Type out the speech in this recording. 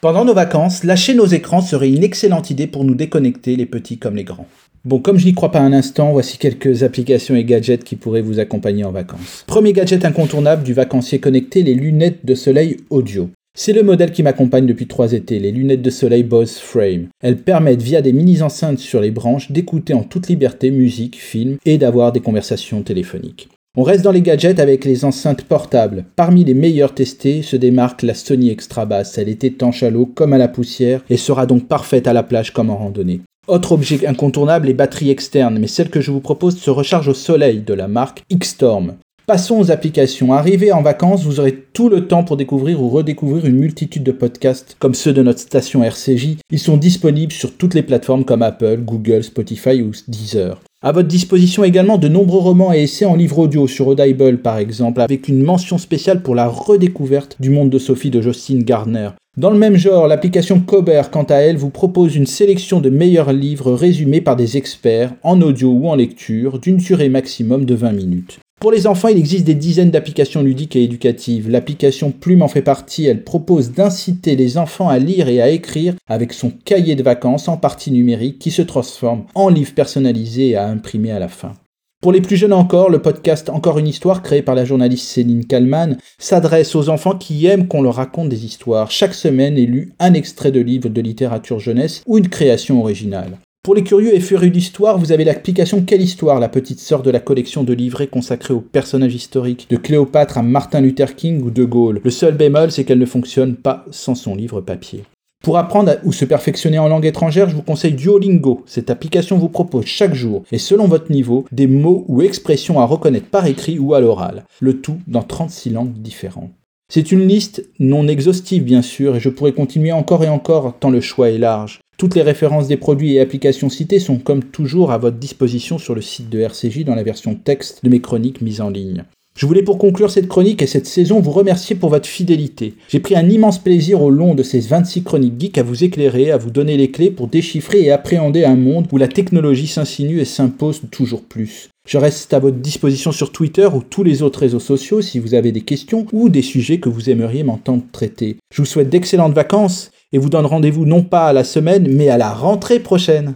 Pendant nos vacances, lâcher nos écrans serait une excellente idée pour nous déconnecter, les petits comme les grands. Bon, comme je n'y crois pas un instant, voici quelques applications et gadgets qui pourraient vous accompagner en vacances. Premier gadget incontournable du vacancier connecté, les lunettes de soleil audio. C'est le modèle qui m'accompagne depuis trois étés, les lunettes de soleil Bose Frame. Elles permettent via des mini-enceintes sur les branches d'écouter en toute liberté musique, films et d'avoir des conversations téléphoniques. On reste dans les gadgets avec les enceintes portables. Parmi les meilleures testées se démarque la Sony Extra Bass. Elle est étanche à l'eau comme à la poussière et sera donc parfaite à la plage comme en randonnée. Autre objet incontournable, les batteries externes, mais celle que je vous propose se recharge au soleil de la marque X-Storm. Passons aux applications. Arrivé en vacances, vous aurez tout le temps pour découvrir ou redécouvrir une multitude de podcasts comme ceux de notre station RCJ. Ils sont disponibles sur toutes les plateformes comme Apple, Google, Spotify ou Deezer. À votre disposition également de nombreux romans et essais en livre audio sur Audible par exemple, avec une mention spéciale pour la redécouverte du monde de Sophie de Justine Gardner. Dans le même genre, l'application Cober, quant à elle, vous propose une sélection de meilleurs livres résumés par des experts, en audio ou en lecture, d'une durée maximum de 20 minutes. Pour les enfants, il existe des dizaines d'applications ludiques et éducatives. L'application Plume en fait partie. Elle propose d'inciter les enfants à lire et à écrire avec son cahier de vacances en partie numérique qui se transforme en livre personnalisé à imprimer à la fin. Pour les plus jeunes encore, le podcast Encore une histoire, créé par la journaliste Céline Kallmann, s'adresse aux enfants qui aiment qu'on leur raconte des histoires. Chaque semaine est lu un extrait de livre de littérature jeunesse ou une création originale. Pour les curieux et furieux d'histoire, vous avez l'application Quelle Histoire, la petite sœur de la collection de livrets consacrés aux personnages historiques, de Cléopâtre à Martin Luther King ou De Gaulle. Le seul bémol, c'est qu'elle ne fonctionne pas sans son livre papier. Pour apprendre ou se perfectionner en langue étrangère, je vous conseille Duolingo. Cette application vous propose chaque jour, et selon votre niveau, des mots ou expressions à reconnaître par écrit ou à l'oral, le tout dans 36 langues différentes. C'est une liste non exhaustive bien sûr, et je pourrais continuer encore et encore tant le choix est large. Toutes les références des produits et applications cités sont comme toujours à votre disposition sur le site de RCJ dans la version texte de mes chroniques mises en ligne. Je voulais pour conclure cette chronique et cette saison vous remercier pour votre fidélité. J'ai pris un immense plaisir au long de ces 26 chroniques geeks à vous éclairer, à vous donner les clés pour déchiffrer et appréhender un monde où la technologie s'insinue et s'impose toujours plus. Je reste à votre disposition sur Twitter ou tous les autres réseaux sociaux si vous avez des questions ou des sujets que vous aimeriez m'entendre traiter. Je vous souhaite d'excellentes vacances et vous donne rendez-vous non pas à la semaine mais à la rentrée prochaine.